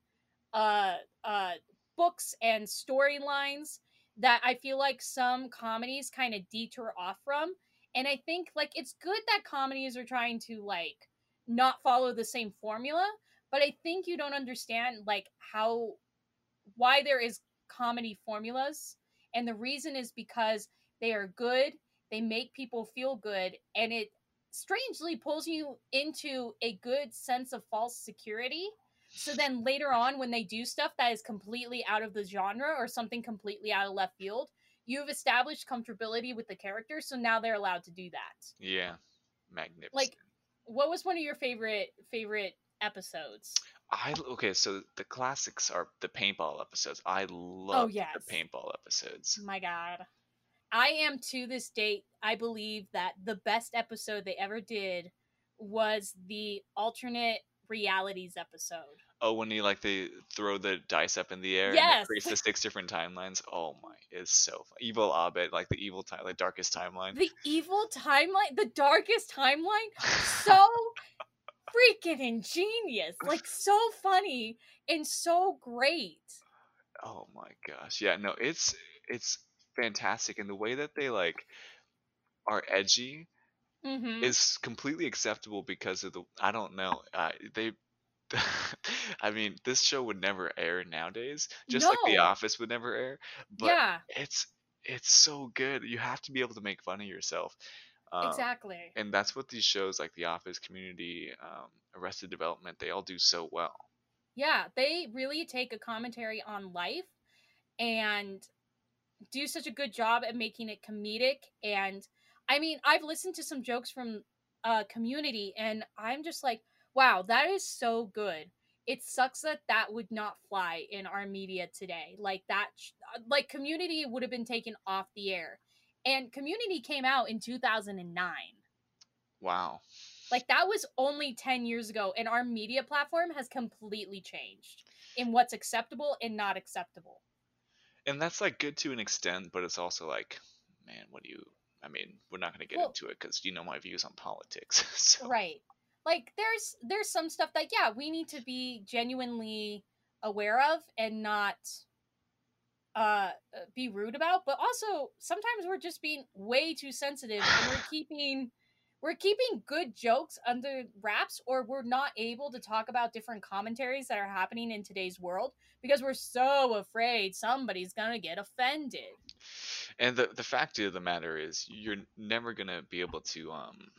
uh uh books and storylines that I feel like some comedies kind of detour off from. And I think like it's good that comedies are trying to like not follow the same formula, but I think you don't understand like how why there is comedy formulas and the reason is because they are good, they make people feel good and it strangely pulls you into a good sense of false security. So then later on when they do stuff that is completely out of the genre or something completely out of left field, you've established comfortability with the character so now they're allowed to do that. Yeah. Magnificent. Like what was one of your favorite favorite episodes? I okay, so the classics are the paintball episodes. I oh, love Oh yes. the paintball episodes. My God. I am to this date, I believe that the best episode they ever did was the alternate realities episode. Oh, when you like they throw the dice up in the air and Yes. it creates the six different timelines. Oh my, it's so fun. Evil Abed, like the evil time, like darkest timeline. The evil timeline, the darkest timeline, so freaking ingenious. Like so funny and so great. Oh my gosh. Yeah, no, it's it's fantastic and the way that they like are edgy hmm is completely acceptable because of the I don't know. Uh, they I mean, this show would never air nowadays, just like The Office would never air, but Yeah, it's it's so good. You have to be able to make fun of yourself. Um, exactly. and that's what these shows like The Office, Community, um, Arrested Development, they all do so well. Yeah, they really take a commentary on life and do such a good job at making it comedic. And I mean, I've listened to some jokes from uh, Community, and I'm just like, wow, that is so good. It sucks that that would not fly in our media today. Like that, uh, like Community would have been taken off the air, and Community came out in 2009. Wow. Like that was only 10 years ago and our media platform has completely changed in what's acceptable and not acceptable. And that's like good to an extent, but it's also like, man, what do you? I mean, we're not going to get Well- into it because you know my views on politics. so Right. Like there's there's some stuff that yeah, we need to be genuinely aware of and not uh be rude about, but also sometimes we're just being way too sensitive and we're keeping we're keeping good jokes under wraps or we're not able to talk about different commentaries that are happening in today's world because we're so afraid somebody's going to get offended. And the the fact of the matter is, you're never gonna be able to um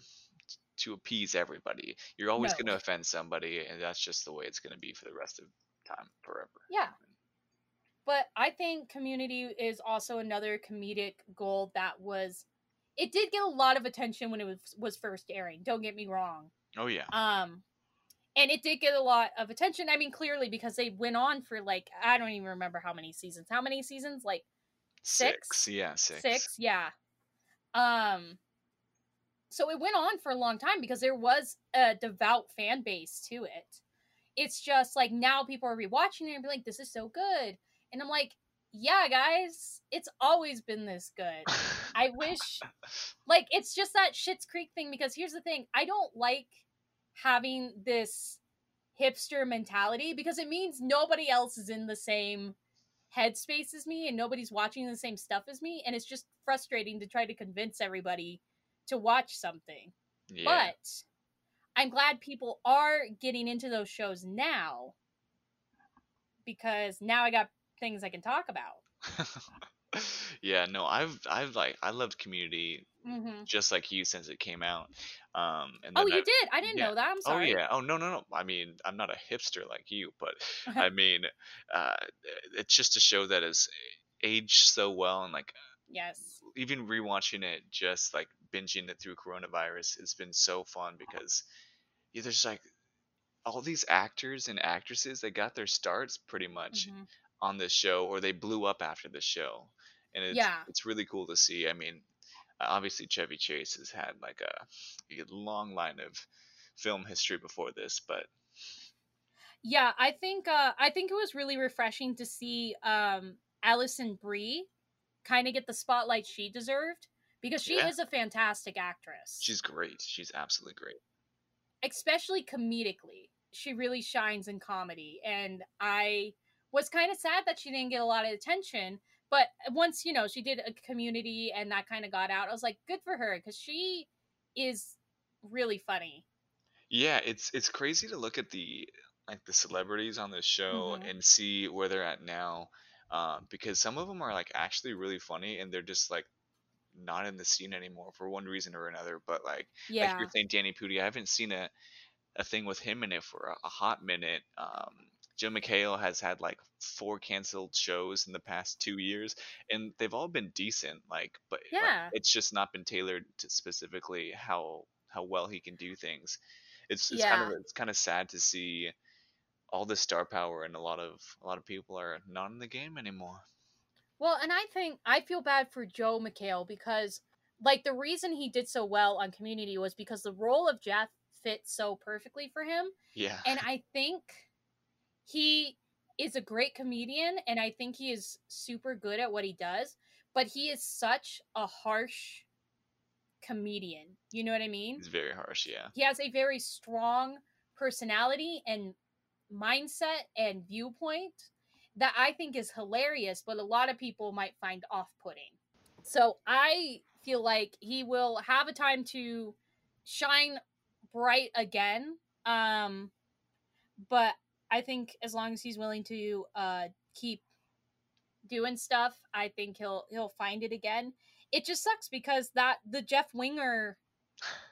to appease everybody. You're always No. gonna offend somebody, and that's just the way it's gonna be for the rest of time, forever. Yeah. But I think Community is also another comedic goal that was it did get a lot of attention when it was was first airing. Don't get me wrong. Oh yeah. Um and it did get a lot of attention. I mean clearly because they went on for like I don't even remember how many seasons. How many seasons? Like six? Yeah, six. six yeah um so it went on for a long time because there was a devout fan base to it it's just like now people are rewatching it and be like this is so good and i'm like yeah guys it's always been this good i wish like it's just that schitt's creek thing because here's the thing i don't like having this hipster mentality because it means nobody else is in the same headspace as me and nobody's watching the same stuff as me and it's just frustrating to try to convince everybody to watch something yeah. but i'm glad people are getting into those shows now because now i got things i can talk about yeah, no, I've I've like I loved Community hmm just like you since it came out. Um, and oh you I- did i didn't yeah. know that i'm sorry. Oh yeah. Oh no no no. I mean, I'm not a hipster like you, but I mean, uh, it's just a show that has aged so well, and like yes even rewatching it, just like binging it through coronavirus, it's been so fun because yeah, there's like all these actors and actresses that got their starts pretty much Mhm. On this show, or they blew up after the show, and it's Yeah. it's really cool to see. I mean, uh, obviously Chevy Chase has had like a, a long line of film history before this, but yeah i think uh i think it was really refreshing to see um alison brie kind of get the spotlight she deserved because she Yeah. is a fantastic actress she's great. She's absolutely great. especially comedically, she really shines in comedy. And I was kind of sad that she didn't get a lot of attention. But once, you know, she did a community and that kind of got out, I was like, good for her because she is really funny. Yeah, it's it's crazy to look at the like the celebrities on this show hmm and see where they're at now, uh, because some of them are like actually really funny and they're just like not in the scene anymore for one reason or another. But like like you're Yeah. saying, Danny Pudi, I haven't seen a, a thing with him in it for a, a hot minute. Um, Joel McHale has had like four canceled shows in the past two years, and they've all been decent. Like, but like Yeah. it's just not been tailored to specifically how how well he can do things. It's it's kind of it's kind of sad to see all this star power and a lot of a lot of people are not in the game anymore. Well, and I think I feel bad for Joel McHale because, like, the reason he did so well on Community was because the role of Jeff fit so perfectly for him. Yeah. And I think he is a great comedian, and I think he is super good at what he does, but he is such a harsh comedian. You know what I mean? He's very harsh, yeah. He has a very strong personality and mindset and viewpoint that I think is hilarious, but a lot of people might find off putting. So I feel like he will have a time to shine bright again. Um, but I think as long as he's willing to uh, keep doing stuff, I think he'll he'll find it again. It just sucks because that the Jeff Winger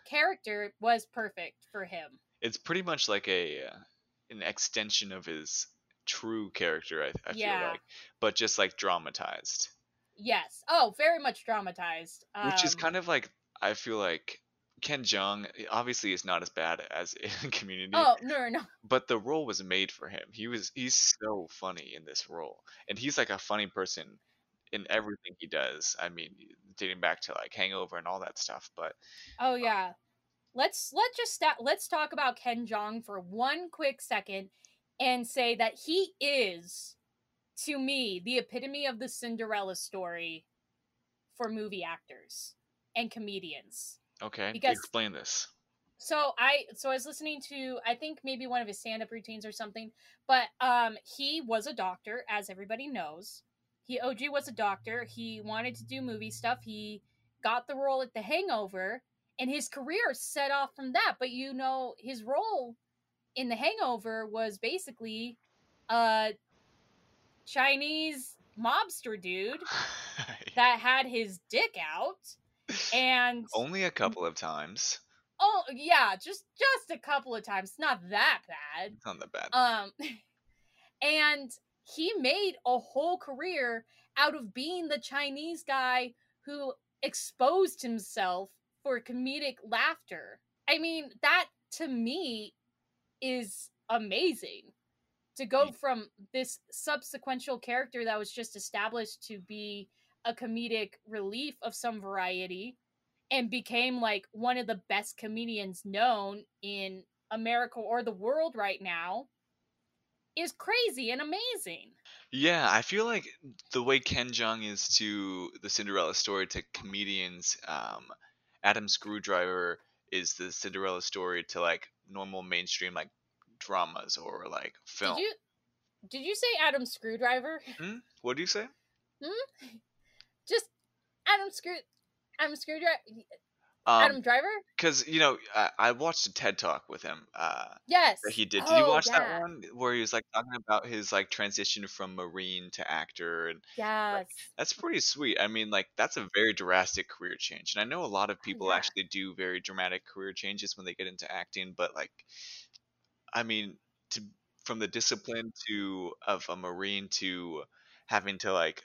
character was perfect for him. It's pretty much like a uh, an extension of his true character, I, I feel like, but just like dramatized, Yes. Oh, very much dramatized. which is Um, kind of like I feel like Ken Jeong eh, obviously is not as bad as in Community, Oh no, no, but the role was made for him. He was he's so funny in this role, and he's like a funny person in everything he does. I mean, dating back to like Hangover and all that stuff, but Oh yeah. Let's let's just sta let's talk about Ken Jeong for one quick second and say that he is to me the epitome of the Cinderella story for movie actors and comedians. Okay, Because- explain this. So I so I was listening to I think maybe one of his stand-up routines or something, but um he was a doctor as everybody knows. He OG was a doctor. He wanted to do movie stuff. He got the role at The Hangover and his career set off from that. But you know, his role in The Hangover was basically a Chinese mobster dude that had his dick out and Only a couple of times. Oh yeah, just just a couple of times. Not that bad. It's not that bad. Um and he made a whole career out of being the Chinese guy who exposed himself for comedic laughter. I mean, that to me is amazing. To go from this subsequential character that was just established to be a comedic relief of some variety and became like one of the best comedians known in America or the world right now is crazy and amazing. Yeah, I feel like the way Ken Jeong is to the Cinderella story to comedians, um, Adam Screwdriver is the Cinderella story to like normal mainstream like dramas or like film. Did you did you say Adam Screwdriver? Hmm? What do you say? Just Adam Screw Adam Screwdriver Um, Adam Driver? because you know I, I watched a TED talk with him. Uh, Yes. that he did. Did you Oh, watch yeah. that one where he was like talking about his like transition from marine to actor and Yes. That's pretty sweet. I mean, like that's a very drastic career change, and I know a lot of people yeah. actually do very dramatic career changes when they get into acting. But like, I mean, to from the discipline to of a marine to having to like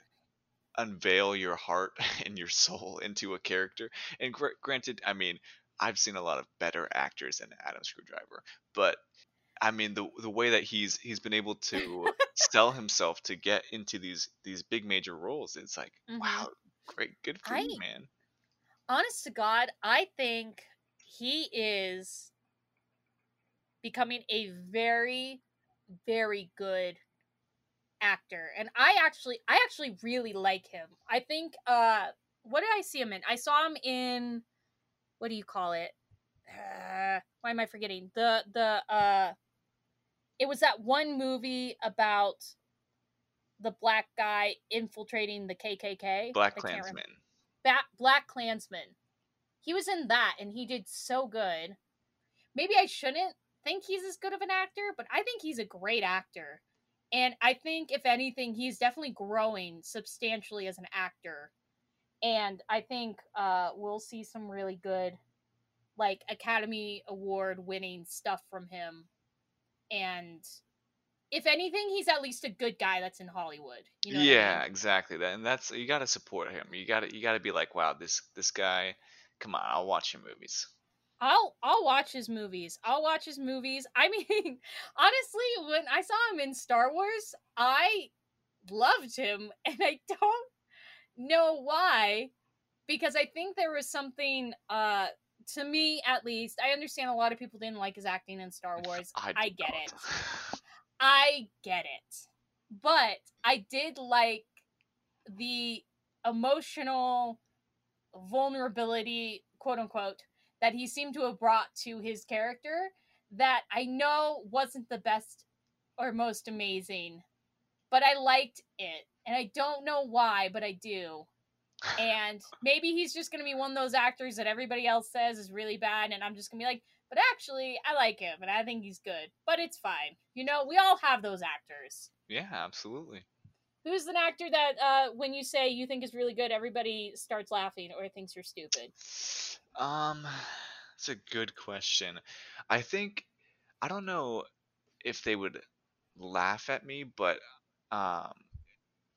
unveil your heart and your soul into a character. And gr- granted, I mean, I've seen a lot of better actors than Adam Screwdriver, but I mean the the way that he's he's been able to sell himself to get into these these big major roles, it's like Mhm. wow, great, good for I you, man. honest to God, I think he is becoming a very, very good actor. And I actually I actually really like him. I think uh what did I see him in? I saw him in what do you call it? uh, why am I forgetting the the uh it was that one movie about the black guy infiltrating the KKK. Black. Klansman. Ba- Black Klansman. He was in that and he did so good. Maybe I shouldn't think he's as good of an actor, but I think he's a great actor. And I think if anything, he's definitely growing substantially as an actor. And I think uh, we'll see some really good, like Academy Award winning stuff from him. And if anything, he's at least a good guy that's in Hollywood. You know what I yeah, mean? exactly. That and that's you got to support him. You got to you got to be like, wow, this this guy. Come on, I'll watch your movies. I'll I'll watch his movies. I'll watch his movies. I mean, honestly, when I saw him in Star Wars, I loved him and I don't know why because I think there was something uh to me at least. I understand a lot of people didn't like his acting in Star Wars. I, I get not. it. I get it. But I did like the emotional vulnerability, quote unquote, that he seemed to have brought to his character that I know wasn't the best or most amazing, but I liked it. And I don't know why, but I do. And maybe he's just going to be one of those actors that everybody else says is really bad, and I'm just going to be like, but actually, I like him and I think he's good. But it's fine. You know, we all have those actors. yeah, absolutely. Who's an actor that uh, when you say you think is really good, everybody starts laughing or thinks you're stupid? Um, it's a good question. I think I don't know if they would laugh at me, but um,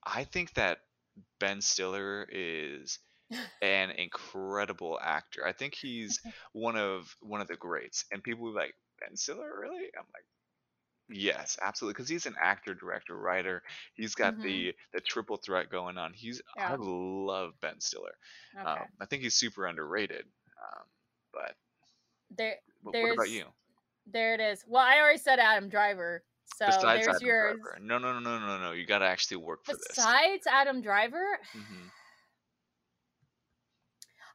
I think that Ben Stiller is an incredible actor. I think he's one of one of the greats, and people be like Ben Stiller, really? I'm like, yes, absolutely, because he's an actor, director, writer. He's got Mhm. the the triple threat going on. He's I love Ben Stiller. Okay. Um, I think he's super underrated. Um, but there, wh- what about There's- you? there it is. Well, I already said Adam Driver, so Besides there's Adam yours. Driver. No, no, no, no, no, no. You got to actually work for this. Besides Adam Driver, hmm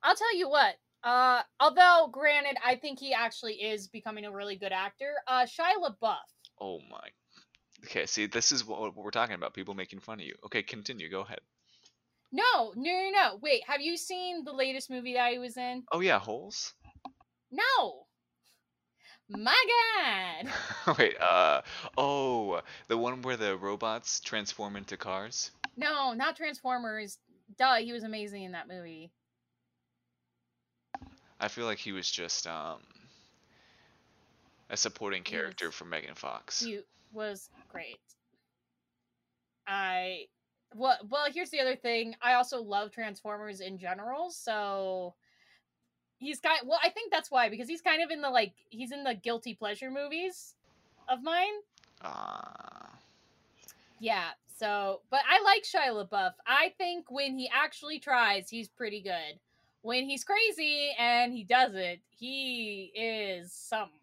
I'll tell you what. Uh, although granted, I think he actually is becoming a really good actor. Uh, Shia LaBeouf. Oh my. Okay, see, this is what, what we're talking about. People making fun of you. Okay, continue. Go ahead. No, no, no, no. Wait, have you seen the latest movie that he was in? Oh yeah, holes. No. My God. Wait. Uh. Oh, the one where the robots transform into cars. No, not Transformers. Duh, he was amazing in that movie. I feel like he was just um a supporting character was- for Megan Fox. He was great. I well, well. Here's the other thing. I also love Transformers in general, so he's kind. Well, I think that's why because he's kind of in the like he's in the guilty pleasure movies of mine. Ah. Yeah. So, but I like Shia LaBeouf. I think when he actually tries, he's pretty good. When he's crazy and he does it, he is something.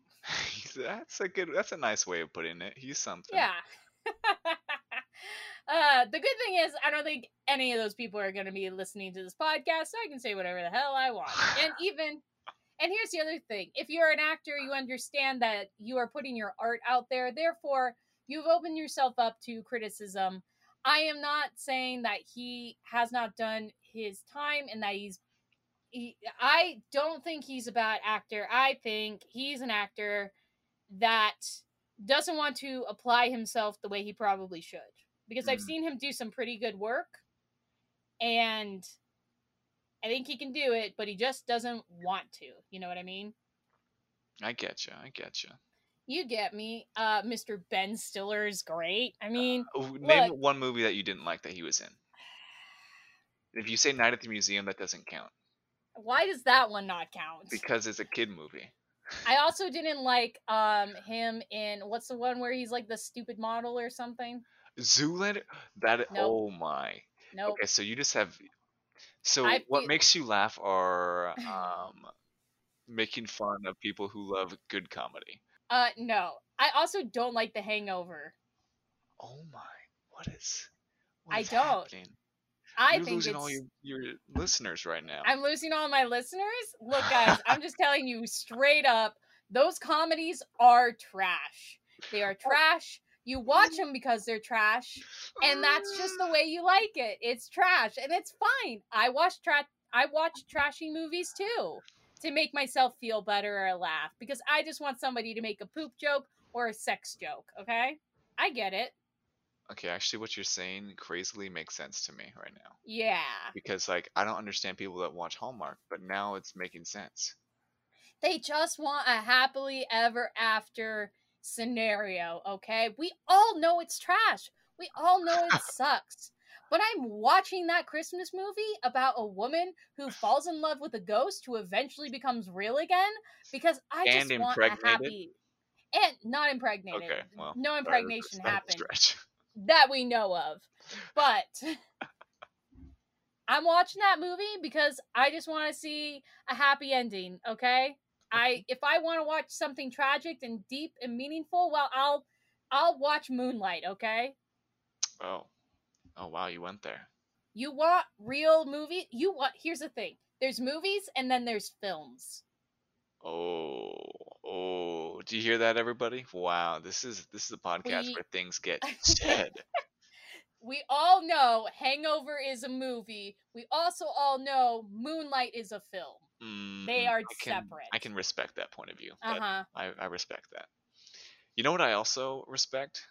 that's a good. That's a nice way of putting it. He's something. Yeah. uh, the good thing is, I don't think any of those people are going to be listening to this podcast, so I can say whatever the hell I want. And even, and here's the other thing if you're an actor, you understand that you are putting your art out there, therefore, you've opened yourself up to criticism. I am not saying that he has not done his time and that he's. He, I don't think he's a bad actor. I think he's an actor that doesn't want to apply himself the way he probably should because I've Mm. seen him do some pretty good work and I think he can do it, but he just doesn't want to. You know what I mean? I get you. I get you. You get me. Uh Mr. Ben Stiller is great. I mean, Name look. one movie that you didn't like that he was in. If you say Night at the Museum, that doesn't count why does that one not count? because it's a kid movie. I also didn't like um him in what's the one where he's like the stupid model or something? Zoolander. That. Nope. Oh my. Nope. Okay, so you just have. So I what feel- makes you laugh are um, making fun of people who love good comedy. Uh no. I also don't like The Hangover. Oh my! What is? I what is don't. happening? I You're think losing it's all your, your listeners right now. I'm losing all my listeners. Look, guys, I'm just telling you straight up, those comedies are trash. They are trash. You watch mm-hmm. them because they're trash, and that's just the ah. way you like it. It's trash, and it's fine. I watch trash. I watch trashy movies too to make myself feel better or laugh because I just want somebody to make a poop joke or a sex joke. Okay, I get it. Okay, actually, what you're saying crazily makes sense to me right now. Yeah. Because, like, I don't understand people that watch Hallmark, but now it's making sense. They just want a happily ever after scenario, okay? We all know it's trash. We all know it sucks. But I'm watching that Christmas movie about a woman who falls in love with a ghost who eventually becomes real again because I just want a happy and not impregnated. Okay, well, no impregnation that's a happened that we know of. But I'm watching that movie because I just want to see a happy ending, okay? I if I want to watch something tragic and deep and meaningful, well, I'll I'll watch Moonlight, okay? Oh, oh wow, you went there. You want real movie? You want Here's the thing. There's movies and then there's films. Oh, oh, do you hear that, everybody? Wow, this is this is a podcast We- where things get said. We all know Hangover is a movie. We also all know Moonlight is a film. They Mm, are I can, I can respect that point of view. Uh-huh. I, I respect that. You know what I also respect?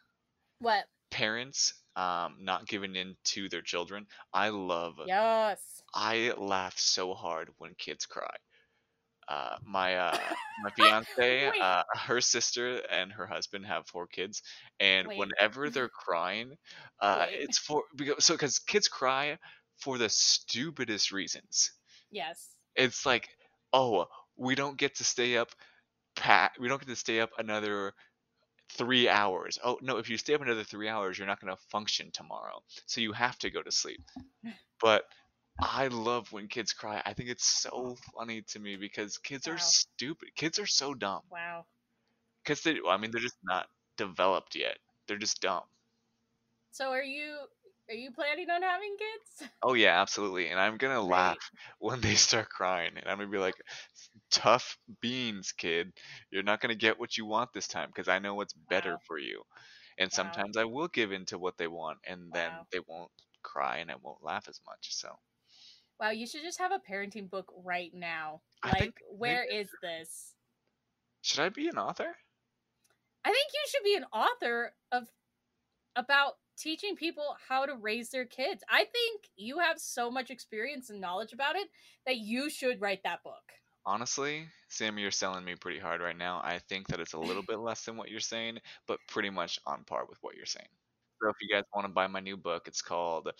What? Parents um, not giving in to their children. I love Yes. I laugh so hard when kids cry. Uh, my uh, my fiance, uh, her sister and her husband have four kids, and Wait. whenever they're crying, uh, it's for because so because kids cry for the stupidest reasons. Yes. It's like, oh, we don't get to stay up, pat, we don't get to stay up another three hours. Oh no, if you stay up another three hours, you're not gonna function tomorrow, so you have to go to sleep. But I love when kids cry. I think it's so oh. funny to me because kids Wow. are stupid. Kids are so dumb. Wow. Because they, I mean, they're just not developed yet. They're just dumb. So are you are you planning on having kids? Oh yeah, absolutely. And I'm gonna Great. laugh when they start crying, and I'm gonna be like, "Tough beans, kid. You're not gonna get what you want this time because I know what's better Wow. for you." And Wow. sometimes I will give in to what they want, and then Wow. they won't cry and I won't laugh as much. So Wow, you should just have a parenting book right now. Like, where maybe is this? should I be an author? I think you should be an author of about teaching people how to raise their kids. I think you have so much experience and knowledge about it that you should write that book. Honestly, Sammy, you're selling me pretty hard right now. I think that it's a little bit less than what you're saying, but pretty much on par with what you're saying. So if you guys want to buy my new book, it's called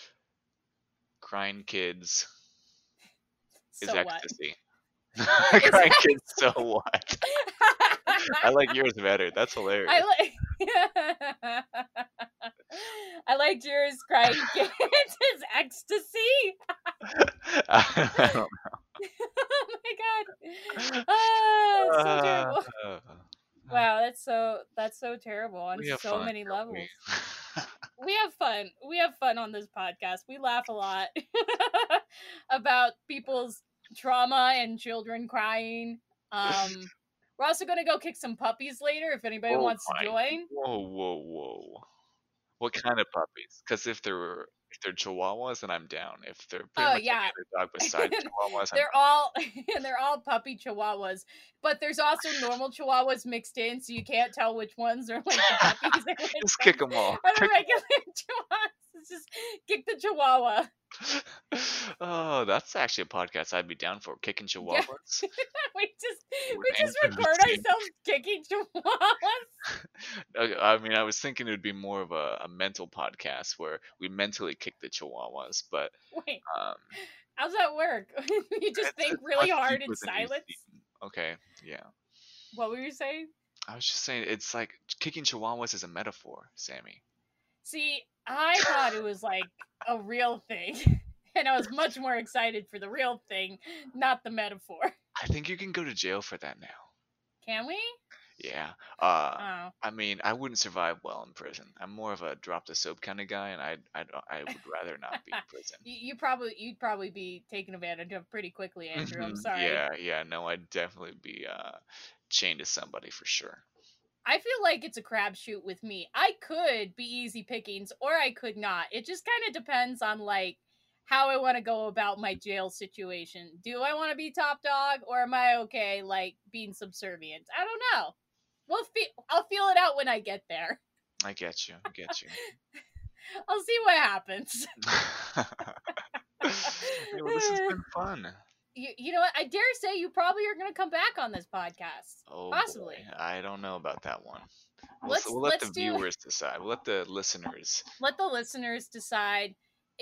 Crying Kids is So what? Ecstasy. Is Crying Kids, so what? I like yours better. That's hilarious. I like I liked yours crying kids is ecstasy. I don't know. oh my god. It's so terrible. Uh, Wow, that's so that's so terrible on so fun, many levels. we? We have fun. We have fun on this podcast. We laugh a lot about people's trauma and children crying. Um we're also gonna go kick some puppies later if anybody Oh wants my to join. Whoa, whoa, whoa. What kind of puppies? Because if they're if they're Chihuahuas, then I'm down. If they're pretty Oh, much yeah. dog besides Chihuahuas, I'm They're all they're all puppy chihuahuas, but there's also normal chihuahuas mixed in, so you can't tell which ones are like the puppies. just kick them all. Kick- regular chihuahuas? Just kick the chihuahua. oh, that's actually a podcast I'd be down for. Kicking Chihuahuas. we just With we just record ourselves kicking chihuahuas. I mean, I was thinking it would be more of a, a mental podcast where we mentally kick the Chihuahuas, but Wait, um, how's that work? you just think really hard in silence. Okay, yeah. What were you saying? I was just saying, it's like kicking Chihuahuas is a metaphor, Sammy. See, I thought it was like a real thing. And I was much more excited for the real thing, not the metaphor. I think you can go to jail for that now. Can we? Yeah. Uh, Oh. I mean, I wouldn't survive well in prison. I'm more of a drop the soap kind of guy, and I I I would rather not be in prison. You, you probably you'd probably be taken advantage of pretty quickly, Andrew. I'm Mhm, sorry. Yeah, yeah. No, I'd definitely be uh chained to somebody for sure. I feel like it's a crapshoot with me. I could be easy pickings or I could not. It just kind of depends on like how I want to go about my jail situation. Do I want to be top dog or am I okay like being subservient? I don't know. We'll feel I'll feel it out when I get there. I get you. I get you. I'll see what happens. yeah, well, this has been fun. You, you know what? I dare say you probably are going to come back on this podcast. Oh, Possibly. boy. I don't know about that one. We'll, Let's- we'll let let's the do- viewers decide. We'll let the listeners. let the listeners decide.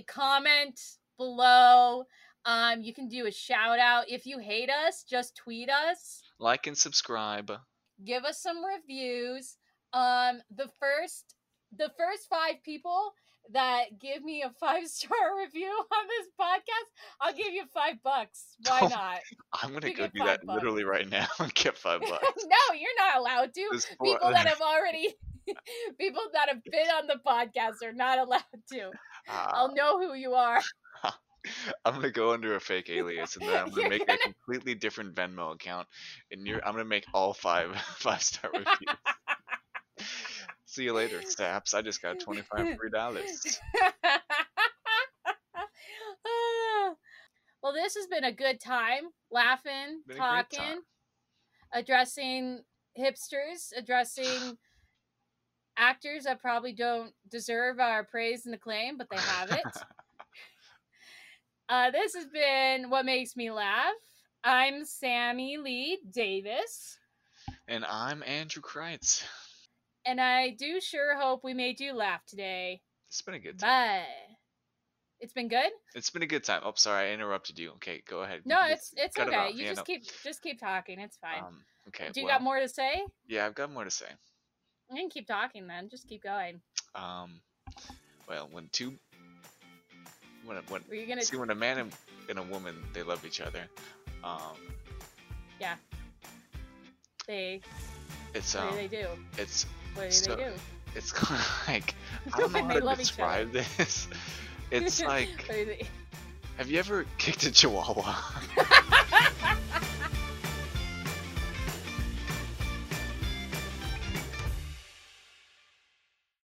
Comment below. Um, you can do a shout out. If you hate us, just tweet us. Like and subscribe. Give us some reviews. Um, the first the first five people that give me a five star review on this podcast, I'll give you five bucks. Why Oh, not? I'm gonna You go do that bucks. literally right now and get five bucks. no, you're not allowed to. This People that have already people that have been on the podcast are not allowed to. Ah, I'll know who you are. I'm gonna go under a fake alias and then I'm gonna make gonna- a completely different Venmo account, and you're I'm gonna make all five five star reviews. See you later, Staps. I just got twenty five free dollars. well, this has been a good time, laughing, Been talking, time. addressing hipsters, addressing actors that probably don't deserve our praise and acclaim, but they have it. uh, this has been What Makes Me Laugh. I'm Sammy Lee Davis, And I'm Andrew Kreitz. And I do sure hope we made you laugh today. It's been a good time. Bye. It's been good? It's been a good time. Oh, sorry, I interrupted you. Okay, go ahead. No, it's it's cut okay. off. You Yeah, just no. keep just keep talking. It's fine. Um, okay. Do you well, got more to say? Yeah, I've got more to say. You can keep talking then. Just keep going. Um, well, when two, when a- when Were you gonna? see when a man and, and a woman they love each other, um, yeah, They it's um, they do? it's Do so- they do? it's kind of like I don't know how to love each other. describe this. It's like, What do they- have you ever kicked a chihuahua?